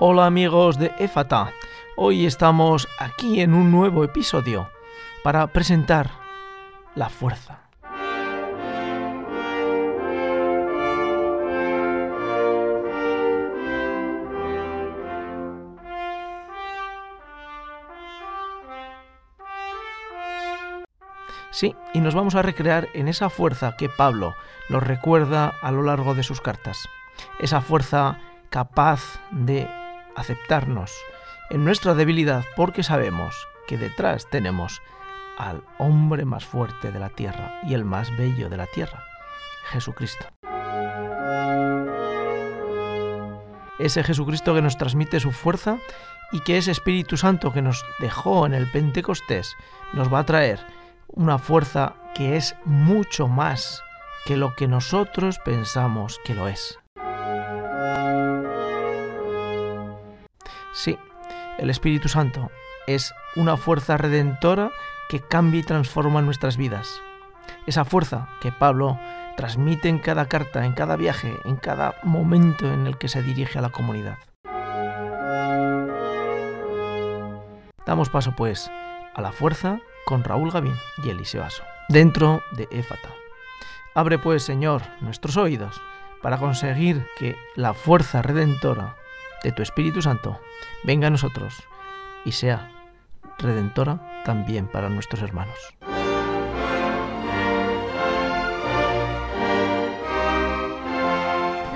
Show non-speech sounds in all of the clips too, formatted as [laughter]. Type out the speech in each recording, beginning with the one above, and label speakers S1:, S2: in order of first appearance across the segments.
S1: Hola amigos de EFATA. Hoy estamos aquí en un nuevo episodio para presentar la fuerza. Sí, y nos vamos a recrear en esa fuerza que Pablo nos recuerda a lo largo de sus cartas. Esa fuerza capaz de aceptarnos en nuestra debilidad porque sabemos que detrás tenemos al hombre más fuerte de la tierra y el más bello de la tierra, Jesucristo. Ese Jesucristo que nos transmite su fuerza y que ese Espíritu Santo que nos dejó en el Pentecostés nos va a traer una fuerza que es mucho más que lo que nosotros pensamos que lo es. Sí, el Espíritu Santo es una fuerza redentora que cambia y transforma nuestras vidas. Esa fuerza que Pablo transmite en cada carta, en cada viaje, en cada momento en el que se dirige a la comunidad. Damos paso pues a la fuerza con Raúl Gavín y Eliseo Aso, dentro de Éfata. Abre pues, Señor, nuestros oídos para conseguir que la fuerza redentora de tu Espíritu Santo venga a nosotros y sea redentora también para nuestros hermanos.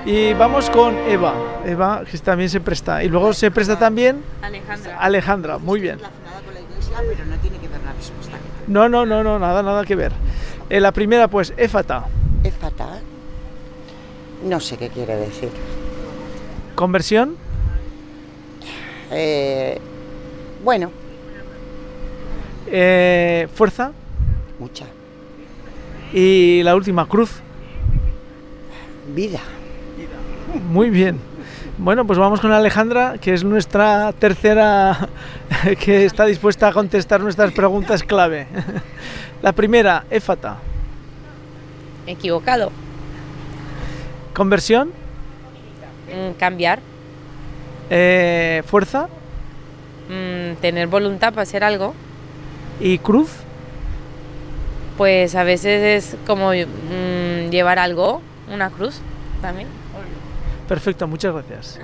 S1: Y vamos con Eva, Eva que también se presta. Y luego se presta también
S2: Alejandra.
S1: Alejandra, muy bien.
S2: No.
S1: No, no, no, nada, nada que ver. Eh, la primera, pues, éfata,
S2: Es fatal. No sé qué quiere decir.
S1: conversión,
S2: Eh, bueno,
S1: eh, fuerza
S2: mucha.
S1: y la última, cruz.
S2: Vida.
S1: Muy bien. Bueno, pues vamos con Alejandra, que es nuestra tercera [laughs] que está dispuesta a contestar nuestras preguntas clave. [laughs] La primera, éfata,
S3: Equivocado.
S1: conversión,
S3: Mm, cambiar.
S1: Eh, fuerza
S3: Mm, tener voluntad para hacer algo.
S1: y cruz.
S3: Pues a veces es como mm, llevar algo, una cruz también.
S1: Perfecto, muchas gracias.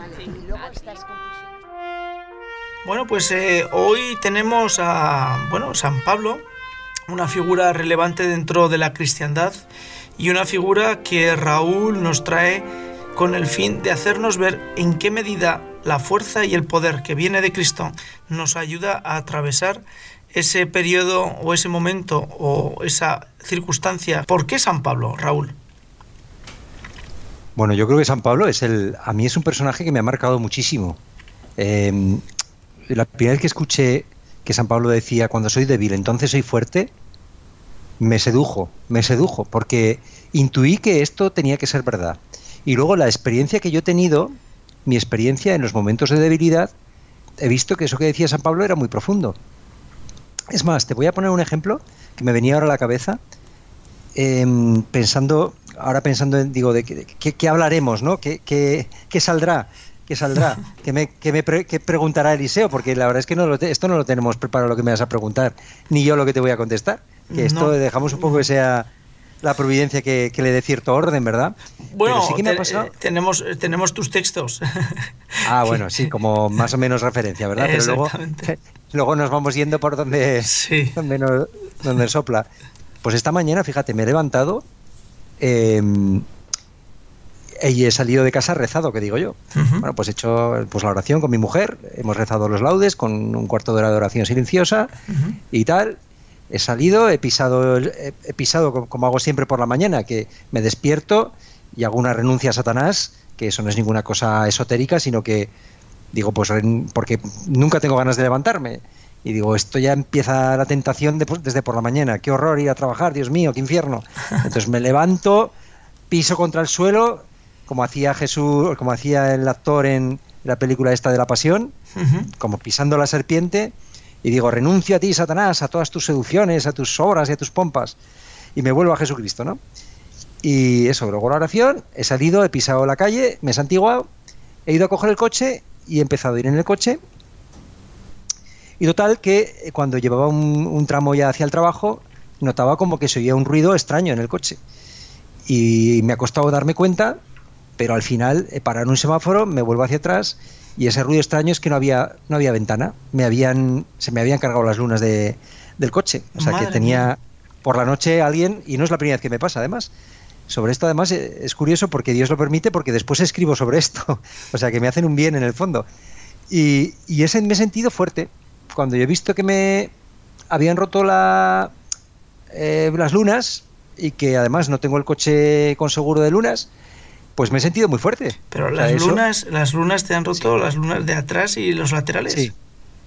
S1: Bueno, pues eh, hoy tenemos a bueno, San Pablo, una figura relevante dentro de la cristiandad y una figura que Raúl nos trae con el fin de hacernos ver en qué medida la fuerza y el poder que viene de Cristo nos ayuda a atravesar ese periodo o ese momento o esa circunstancia. ¿Por qué San Pablo, Raúl?
S4: Bueno, yo creo que San Pablo es el. A mí es un personaje que me ha marcado muchísimo. Eh, la primera vez que escuché que San Pablo decía, cuando soy débil, entonces soy fuerte, me sedujo, me sedujo, porque intuí que esto tenía que ser verdad. Y luego la experiencia que yo he tenido, mi experiencia en los momentos de debilidad, he visto que eso que decía San Pablo era muy profundo. Es más, te voy a poner un ejemplo que me venía ahora a la cabeza, em, pensando, ahora pensando en, digo, de qué, hablaremos, ¿no? ¿Qué, saldrá? ¿Qué saldrá? [laughs] ¿Qué, me, qué me pre- qué preguntará Eliseo? Porque la verdad es que no lo te- esto no lo tenemos preparado lo que me vas a preguntar, ni yo lo que te voy a contestar. Que esto
S1: No.
S4: dejamos un poco que sea la providencia que, que le dé cierto orden, ¿verdad?
S1: Bueno,
S4: sí que me ha pasado-
S1: eh, tenemos, tenemos tus textos.
S4: Ah, bueno, sí, como más o menos referencia, ¿verdad? Pero luego, [laughs] luego nos vamos yendo por donde,
S1: Sí. [laughs]
S4: donde, nos- donde sopla. Pues esta mañana, fíjate, me he levantado eh, y he salido de casa rezado, que digo yo. Bueno, pues he hecho pues, la oración con mi mujer, hemos rezado los laudes con un cuarto de hora de oración silenciosa y tal. He salido, he pisado, he, he pisado co- como hago siempre por la mañana, que me despierto y hago una renuncia a Satanás, que eso no es ninguna cosa esotérica, sino que digo, pues porque nunca tengo ganas de levantarme. Y digo, esto ya empieza la tentación de- pues, desde por la mañana. Qué horror ir a trabajar, Dios mío, qué infierno. [laughs] Entonces me levanto, piso contra el suelo, como hacía Jesús, como hacía el actor en la película esta de la Pasión, como pisando la serpiente, y digo, renuncio a ti, Satanás, a todas tus seducciones, a tus obras y a tus pompas, y me vuelvo a Jesucristo, ¿no? Y eso, luego la oración, he salido, he pisado la calle, me he santiguado, he ido a coger el coche y he empezado a ir en el coche. Y total que eh, cuando llevaba un, tramo ya hacia el trabajo, notaba como que se oía un ruido extraño en el coche. Y me ha costado darme cuenta, pero al final, eh, parar un semáforo, me vuelvo hacia atrás y ese ruido extraño es que no había, no había ventana. Me habían, se me habían cargado las lunas de, del coche. O sea
S1: Madre
S4: que tenía
S1: mía.
S4: por la noche alguien, y no es la primera vez que me pasa además. Sobre esto además eh, es curioso porque Dios lo permite porque después escribo sobre esto. [laughs] O sea que me hacen un bien en el fondo. Y, y ese me he sentido fuerte. Cuando yo he visto que me habían roto la, eh, las lunas y que además no tengo el coche con seguro de lunas, pues me he sentido muy fuerte.
S1: Pero
S4: O sea,
S1: las
S4: eso-
S1: lunas, las lunas te han roto, las lunas de atrás y los laterales.
S4: Sí.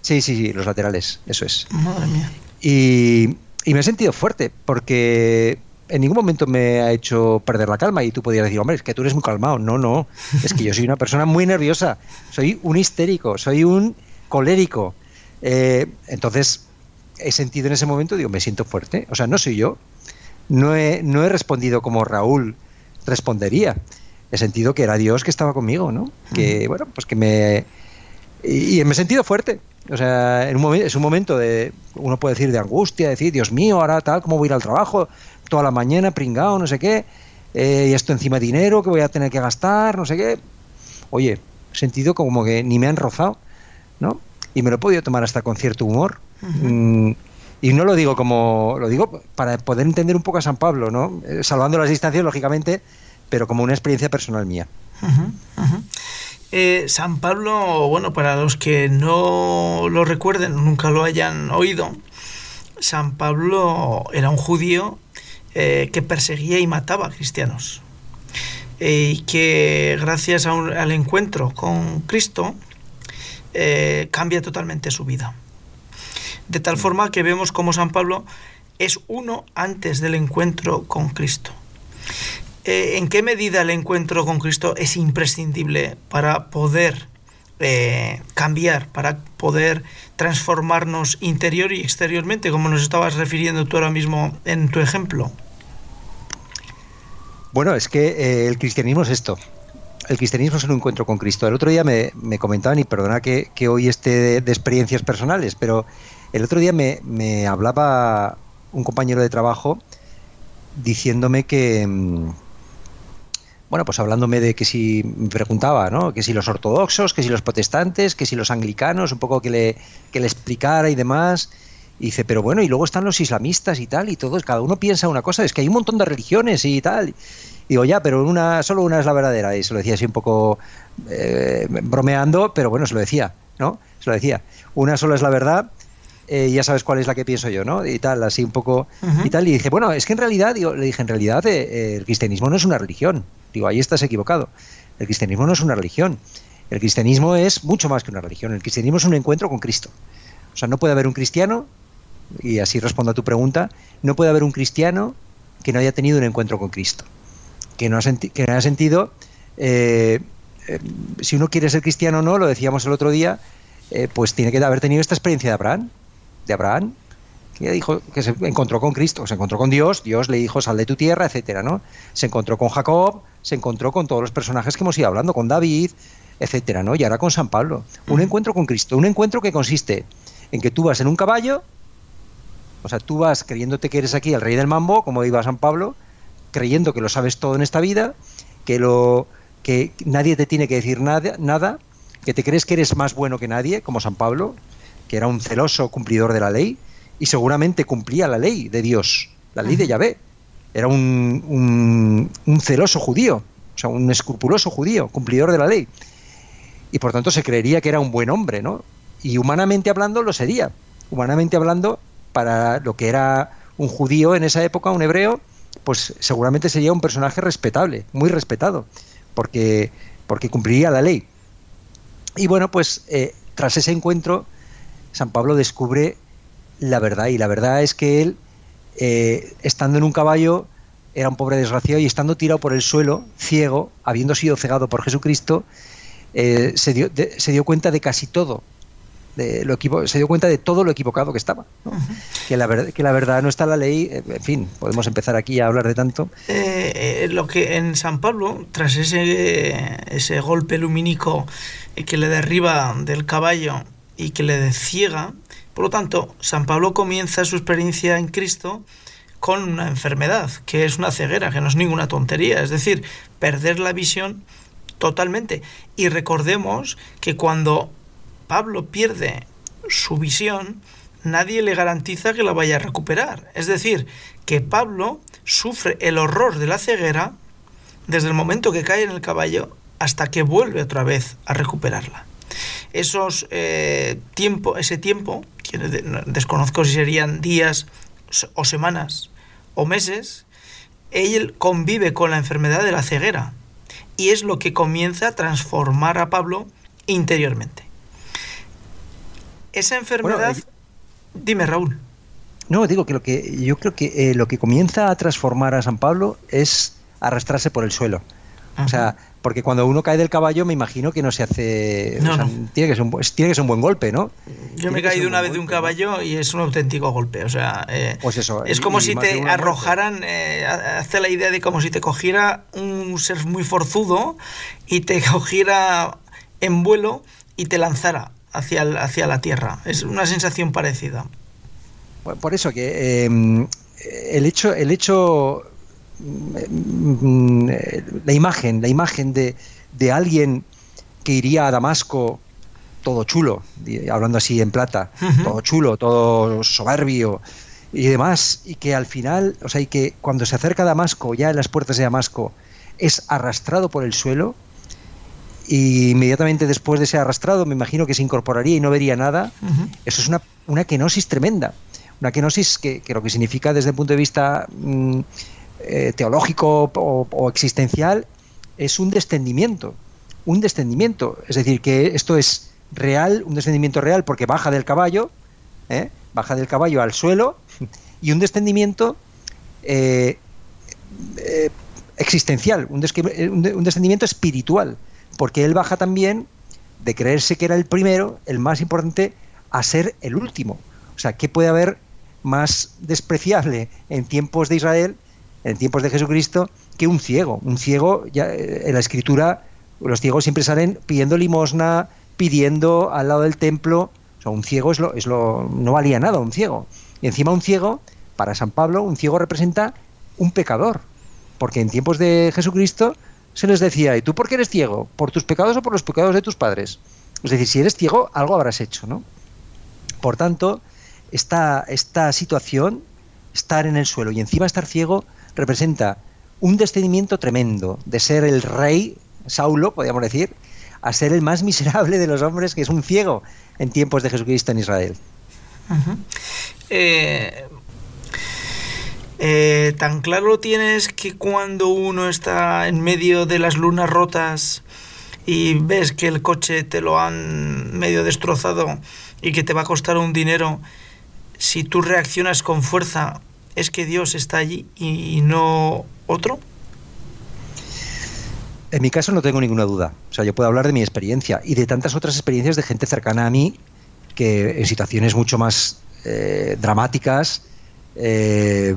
S4: sí, sí, sí, los laterales, eso es.
S1: Madre mía.
S4: Y, y me he sentido fuerte porque en ningún momento me ha hecho perder la calma y tú podrías decir, hombre, es que tú eres muy calmado. No, no, [laughs] es que yo soy una persona muy nerviosa, soy un histérico, soy un colérico. Eh, entonces he sentido en ese momento, digo, me siento fuerte. O sea, no soy yo. No he, no he respondido como Raúl respondería. He sentido que era Dios que estaba conmigo, ¿no? Que, bueno, pues que me... Y, y me he sentido fuerte. O sea, en un momento, es un momento de, uno puede decir de angustia, decir, Dios mío, ahora tal, ¿cómo voy a ir al trabajo? Toda la mañana, pringado, no sé qué, eh, y esto encima dinero que voy a tener que gastar, no sé qué. Oye, he sentido como que ni me han rozado, ¿no? Y me lo he podido tomar hasta con cierto humor. Mm, y no lo digo como, lo digo para poder entender un poco a San Pablo, ¿no? Eh, salvando las distancias, lógicamente, pero como una experiencia personal mía.
S1: Eh, San Pablo, bueno, para los que no lo recuerden, nunca lo hayan oído, San Pablo era un judío eh, que perseguía y mataba a cristianos. Eh, y que gracias a un- al encuentro con Cristo cambia totalmente su vida. De tal forma que vemos como San Pablo es uno antes del encuentro con Cristo. Eh, ¿En qué medida el encuentro con Cristo es imprescindible para poder eh, cambiar, para poder transformarnos interior y exteriormente, como nos estabas refiriendo tú ahora mismo en tu ejemplo?
S4: Bueno, es que eh, el cristianismo es esto. El cristianismo es un encuentro con Cristo. El otro día me, me comentaban, y perdona que, hoy esté de, experiencias personales, pero el otro día me, me hablaba un compañero de trabajo diciéndome que, mm, bueno, pues hablándome de que si me preguntaba, ¿no? Que si los ortodoxos, que si los protestantes, que si los anglicanos, un poco que le, que le explicara y demás. Y dice, pero bueno, y luego están los islamistas y tal, y todos, cada uno piensa una cosa, es que hay un montón de religiones y tal. Digo, ya, pero una, solo una es la verdadera. Y se lo decía así un poco eh, bromeando, pero bueno, se lo decía, ¿no? Se lo decía. Una sola es la verdad, eh, ya sabes cuál es la que pienso yo, ¿no? Y tal, así un poco y tal. Y dije, bueno, es que en realidad, digo, le dije, en realidad eh, el cristianismo no es una religión. Ahí estás equivocado. El cristianismo no es una religión. El cristianismo es mucho más que una religión. El cristianismo es un encuentro con Cristo. O sea, no puede haber un cristiano, y así respondo a tu pregunta, no puede haber un cristiano que no haya tenido un encuentro con Cristo. Que no, ha senti- que no haya sentido, eh, eh, si uno quiere ser cristiano o no, lo decíamos el otro día, eh, pues tiene que haber tenido esta experiencia de Abraham. De Abraham, que dijo que se encontró con Cristo, se encontró con Dios, Dios le dijo sal de tu tierra, etcétera, ¿no? Se encontró con Jacob, se encontró con todos los personajes que hemos ido hablando, con David, etcétera, ¿no? Y ahora con San Pablo. Un encuentro con Cristo, un encuentro que consiste en que tú vas en un caballo, o sea, tú vas creyéndote que eres aquí el rey del mambo, como iba San Pablo, creyendo que lo sabes todo en esta vida, que lo que nadie te tiene que decir nada, nada, que te crees que eres más bueno que nadie, como San Pablo, que era un celoso cumplidor de la ley y seguramente cumplía la ley de Dios, la ley de Yahvé. Era un, un, un celoso judío, o sea, un escrupuloso judío, cumplidor de la ley. Y por tanto se creería que era un buen hombre, ¿no? Y humanamente hablando lo sería. Humanamente hablando, para lo que era un judío en esa época, un hebreo, pues seguramente sería un personaje respetable, muy respetado, porque, porque cumpliría la ley. Y bueno, pues eh, tras ese encuentro, San Pablo descubre la verdad, y la verdad es que él, eh, estando en un caballo, era un pobre desgraciado, y estando tirado por el suelo, ciego, habiendo sido cegado por Jesucristo, eh, se, dio, de, se dio cuenta de casi todo, de lo se dio cuenta de todo lo equivocado que estaba. que, la verdad, que la verdad no está en la ley. Eh, en fin, podemos empezar aquí a hablar de tanto.
S1: Eh, lo que en San Pablo, tras ese, ese golpe lumínico que le derriba del caballo y que le ciega, por lo tanto, San Pablo comienza su experiencia en Cristo con una enfermedad, que es una ceguera, que no es ninguna tontería, es decir, perder la visión totalmente. Y recordemos que cuando Pablo pierde su visión, nadie le garantiza que la vaya a recuperar. Es decir, que Pablo sufre el horror de la ceguera desde el momento que cae en el caballo hasta que vuelve otra vez a recuperarla. Esos eh, tiempo, ese tiempo, desconozco si serían días o semanas o meses, él convive con la enfermedad de la ceguera y es lo que comienza a transformar a Pablo interiormente. Esa enfermedad... Dime, Raúl.
S4: No, digo que lo que yo creo que eh, lo que comienza a transformar a San Pablo es arrastrarse por el suelo. O sea, porque cuando uno cae del caballo, me imagino que no se hace. Tiene, que ser un, tiene que ser un buen golpe, ¿no?
S1: Yo me he caído una vez de un caballo y es un auténtico golpe. O sea, eh,
S4: pues eso,
S1: es como si te arrojaran. Eh, hace la idea de como si te cogiera un ser muy forzudo y te [laughs] cogiera en vuelo y te lanzara hacia, hacia la tierra. Es una sensación parecida.
S4: Por eso que em, el hecho, el hecho, la imagen, la imagen de, de alguien que iría a Damasco todo chulo, hablando así en plata, todo chulo, todo soberbio y demás, y que al final, o sea, y que cuando se acerca a Damasco, ya en las puertas de Damasco, es arrastrado por el suelo, y inmediatamente después de ser arrastrado me imagino que se incorporaría y no vería nada, eso es una, una, kenosis tremenda. Una kenosis que, lo que significa desde el punto de vista mm, eh, teológico o, existencial es un descendimiento. Un descendimiento. Es decir, que esto es real, un descendimiento real porque baja del caballo, ¿eh? baja del caballo al suelo, y un descendimiento eh, existencial, un, un descendimiento espiritual porque él baja también de creerse que era el primero, el más importante, a ser el último. O sea, ¿qué puede haber más despreciable en tiempos de Israel, en tiempos de Jesucristo, que un ciego? Un ciego, ya eh, en la escritura, los ciegos siempre salen pidiendo limosna, pidiendo al lado del templo. O un ciego es lo, es lo, no valía nada, un ciego. Y encima un ciego, para San Pablo, un ciego representa un pecador. Porque en tiempos de Jesucristo, se les decía, ¿y tú por qué eres ciego? ¿Por tus pecados o por los pecados de tus padres? Es decir, si eres ciego, algo habrás hecho, ¿no? Por tanto, esta, esta situación, estar en el suelo y encima estar ciego, representa un descendimiento tremendo de ser el rey, Saulo, podríamos decir, a ser el más miserable de los hombres, que es un ciego en tiempos de Jesucristo en Israel.
S1: Eh, tan claro tienes que cuando uno está en medio de las lunas rotas y ves que el coche te lo han medio destrozado y que te va a costar un dinero, si tú reaccionas con fuerza, es que Dios está allí y no otro?
S4: En mi caso no tengo ninguna duda. O sea, yo puedo hablar de mi experiencia y de tantas otras experiencias de gente cercana a mí que en situaciones mucho más eh, dramáticas eh,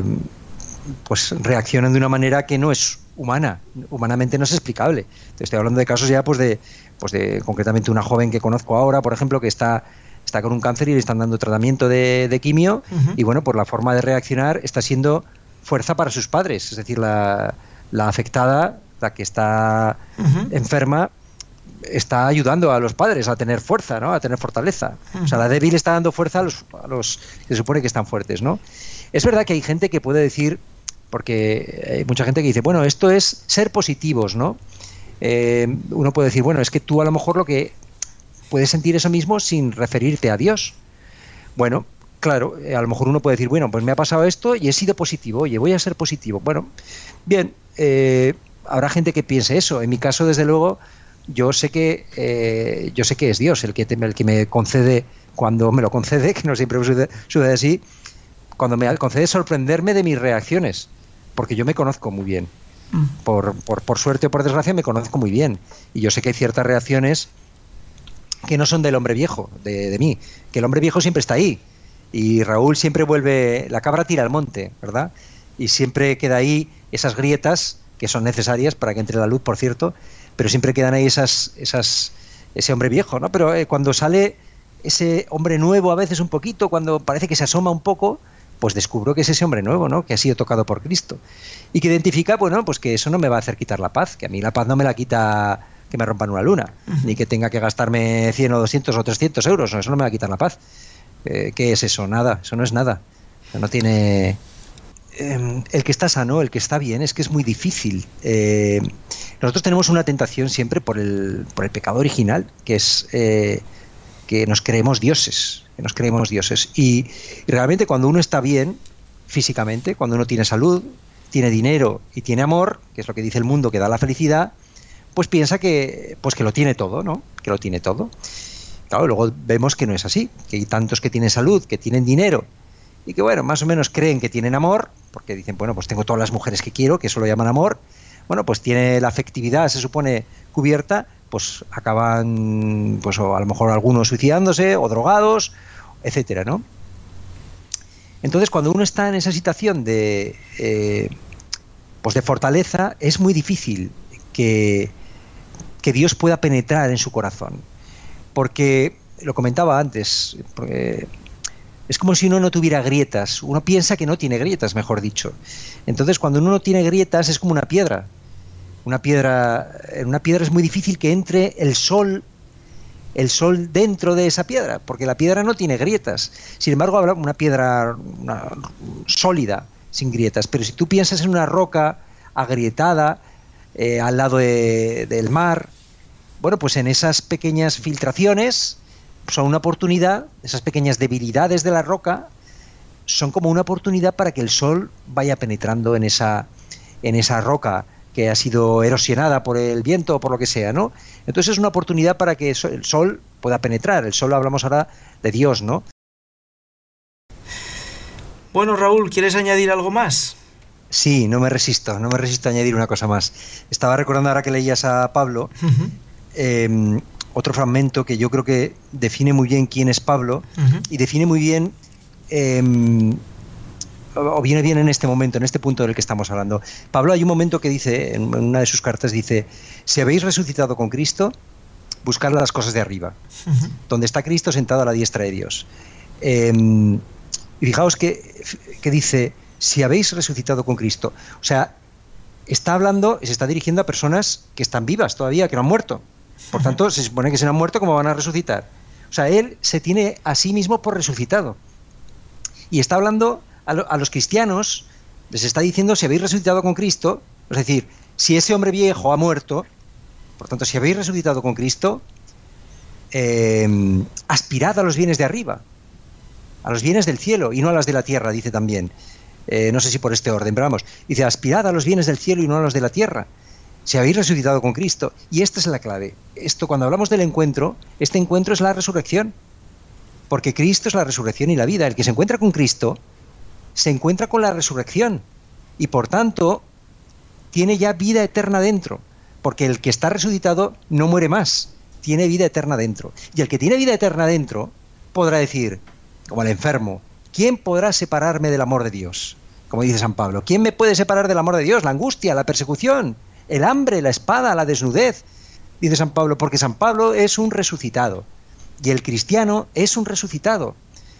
S4: pues reaccionan de una manera que no es humana, humanamente no es explicable. Estoy hablando de casos ya pues de, pues de concretamente una joven que conozco ahora, por ejemplo, que está, está con un cáncer y le están dando tratamiento de, quimio y bueno, por la forma de reaccionar está siendo fuerza para sus padres, es decir, la, la afectada, la que está enferma, está ayudando a los padres a tener fuerza, ¿no? A tener fortaleza. O sea, la débil está dando fuerza a los, a los que se supone que están fuertes, ¿no? Es verdad que hay gente que puede decir, porque hay mucha gente que dice, bueno, esto es ser positivos, ¿no? Eh, uno puede decir, bueno, es que tú a lo mejor lo que puedes sentir eso mismo sin referirte a Dios. Bueno, claro, eh, a lo mejor uno puede decir, bueno, pues me ha pasado esto y he sido positivo, oye, voy a ser positivo. Bueno, bien, eh, habrá gente que piense eso. En mi caso, desde luego, yo sé que yo sé que es Dios el que, el que me concede cuando me lo concede, [laughs] que no siempre sucede así, cuando me concede sorprenderme de mis reacciones, porque yo me conozco muy bien. Mm. Por, por, suerte o por desgracia me conozco muy bien. Y yo sé que hay ciertas reacciones que no son del hombre viejo, de, de mí, que el hombre viejo siempre está ahí. Y Raúl siempre vuelve, la cabra tira al monte, ¿verdad? Y siempre queda ahí esas grietas que son necesarias para que entre la luz, por cierto, pero siempre quedan ahí esas, esas, ese hombre viejo, ¿no? Pero eh, cuando sale ese hombre nuevo a veces un poquito, cuando parece que se asoma un poco, pues descubro que es ese hombre nuevo, ¿no? Que ha sido tocado por Cristo. Y que identifica, bueno, pues que eso no me va a hacer quitar la paz, que a mí la paz no me la quita que me rompan una luna, ni que tenga que gastarme 100 o 200 o 300 euros, eso no me va a quitar la paz. Eh, ¿Qué es eso? Nada, eso no es nada. no tiene... Em, el que está sano, el que está bien, es que es muy difícil. Eh, nosotros tenemos una tentación siempre por el, por el pecado original, que es eh, que nos creemos dioses, que nos creemos dioses. Y, y, realmente cuando uno está bien físicamente, cuando uno tiene salud, tiene dinero y tiene amor, que es lo que dice el mundo que da la felicidad, pues piensa que, pues que lo tiene todo, ¿no? Que lo tiene todo. Claro, luego vemos que no es así, que hay tantos que tienen salud, que tienen dinero y que, bueno, más o menos creen que tienen amor, porque dicen, bueno, pues tengo todas las mujeres que quiero, que eso lo llaman amor, bueno, pues tiene la afectividad, se supone, cubierta, pues acaban, pues a lo mejor algunos suicidándose o drogados, etcétera, ¿no? Entonces, cuando uno está en esa situación de, eh, pues de fortaleza, es muy difícil que, que Dios pueda penetrar en su corazón. Porque, lo comentaba antes, es como si uno no tuviera grietas. Uno piensa que no tiene grietas, mejor dicho. Entonces, cuando uno no tiene grietas, es como una piedra. Una piedra, en una piedra es muy difícil que entre el sol, el sol dentro de esa piedra, porque la piedra no tiene grietas. Sin embargo, habrá una piedra sólida, sin grietas. Pero si tú piensas en una roca agrietada eh, al lado de, del mar, bueno, pues en esas pequeñas filtraciones son una oportunidad, esas pequeñas debilidades de la roca son como una oportunidad para que el sol vaya penetrando en esa, en esa roca que ha sido erosionada por el viento o por lo que sea, ¿no? Entonces es una oportunidad para que el sol pueda penetrar. El sol hablamos ahora de Dios, ¿no?
S1: Bueno, Raúl, ¿quieres añadir algo más?
S4: Sí, no me resisto, no me resisto a añadir una cosa más. Estaba recordando ahora que leías a Pablo, uh -huh. eh, otro fragmento que yo creo que define muy bien quién es Pablo uh -huh. y define muy bien, eh, o viene bien en este momento, en este punto del que estamos hablando. Pablo hay un momento que dice, en una de sus cartas dice, si habéis resucitado con Cristo, buscad las cosas de arriba, uh -huh. donde está Cristo sentado a la diestra de Dios. Eh, y fijaos que, que dice, si habéis resucitado con Cristo, o sea, está hablando, se está dirigiendo a personas que están vivas todavía, que no han muerto. Por tanto, se supone que se han muerto, ¿cómo van a resucitar? O sea, él se tiene a sí mismo por resucitado. Y está hablando a, lo, a los cristianos, les está diciendo, si habéis resucitado con Cristo, es decir, si ese hombre viejo ha muerto, por tanto, si habéis resucitado con Cristo, eh, aspirad a los bienes de arriba, a los bienes del cielo y no a las de la tierra, dice también. Eh, no sé si por este orden, pero vamos, dice, aspirad a los bienes del cielo y no a los de la tierra si habéis resucitado con Cristo. Y esta es la clave. Esto, cuando hablamos del encuentro, este encuentro es la resurrección. Porque Cristo es la resurrección y la vida. El que se encuentra con Cristo se encuentra con la resurrección. Y por tanto, tiene ya vida eterna dentro. Porque el que está resucitado no muere más. Tiene vida eterna dentro. Y el que tiene vida eterna dentro podrá decir, como el enfermo, ¿quién podrá separarme del amor de Dios? Como dice San Pablo, ¿quién me puede separar del amor de Dios? La angustia, la persecución, el hambre, la espada, la desnudez, dice San Pablo, porque San Pablo es un resucitado y el cristiano es un resucitado.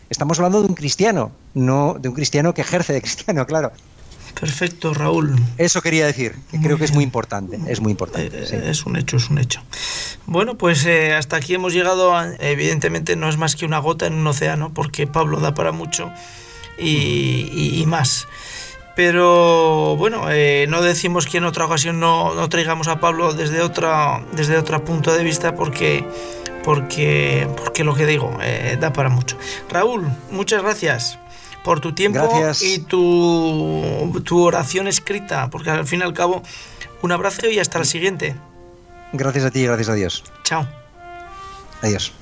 S4: Estamos hablando de un cristiano, no de un cristiano que ejerce de cristiano, [laughs] claro.
S1: Perfecto, Raúl.
S4: Eso quería decir, que creo que es muy importante, es muy importante.
S1: Eh, sí. Es un hecho, es un hecho. Bueno, pues eh, hasta aquí hemos llegado, a, evidentemente no es más que una gota en un océano, porque Pablo da para mucho y, y, y más. Pero bueno, eh, no decimos que en otra ocasión no, no, traigamos a Pablo desde otra desde otro punto de vista porque porque porque lo que digo eh, da para mucho. Raúl, muchas gracias por tu tiempo
S4: gracias.
S1: y tu, tu oración escrita, porque al fin y al cabo un abrazo y hasta la siguiente.
S4: Gracias a ti, gracias a Dios.
S1: Chao.
S4: Adiós.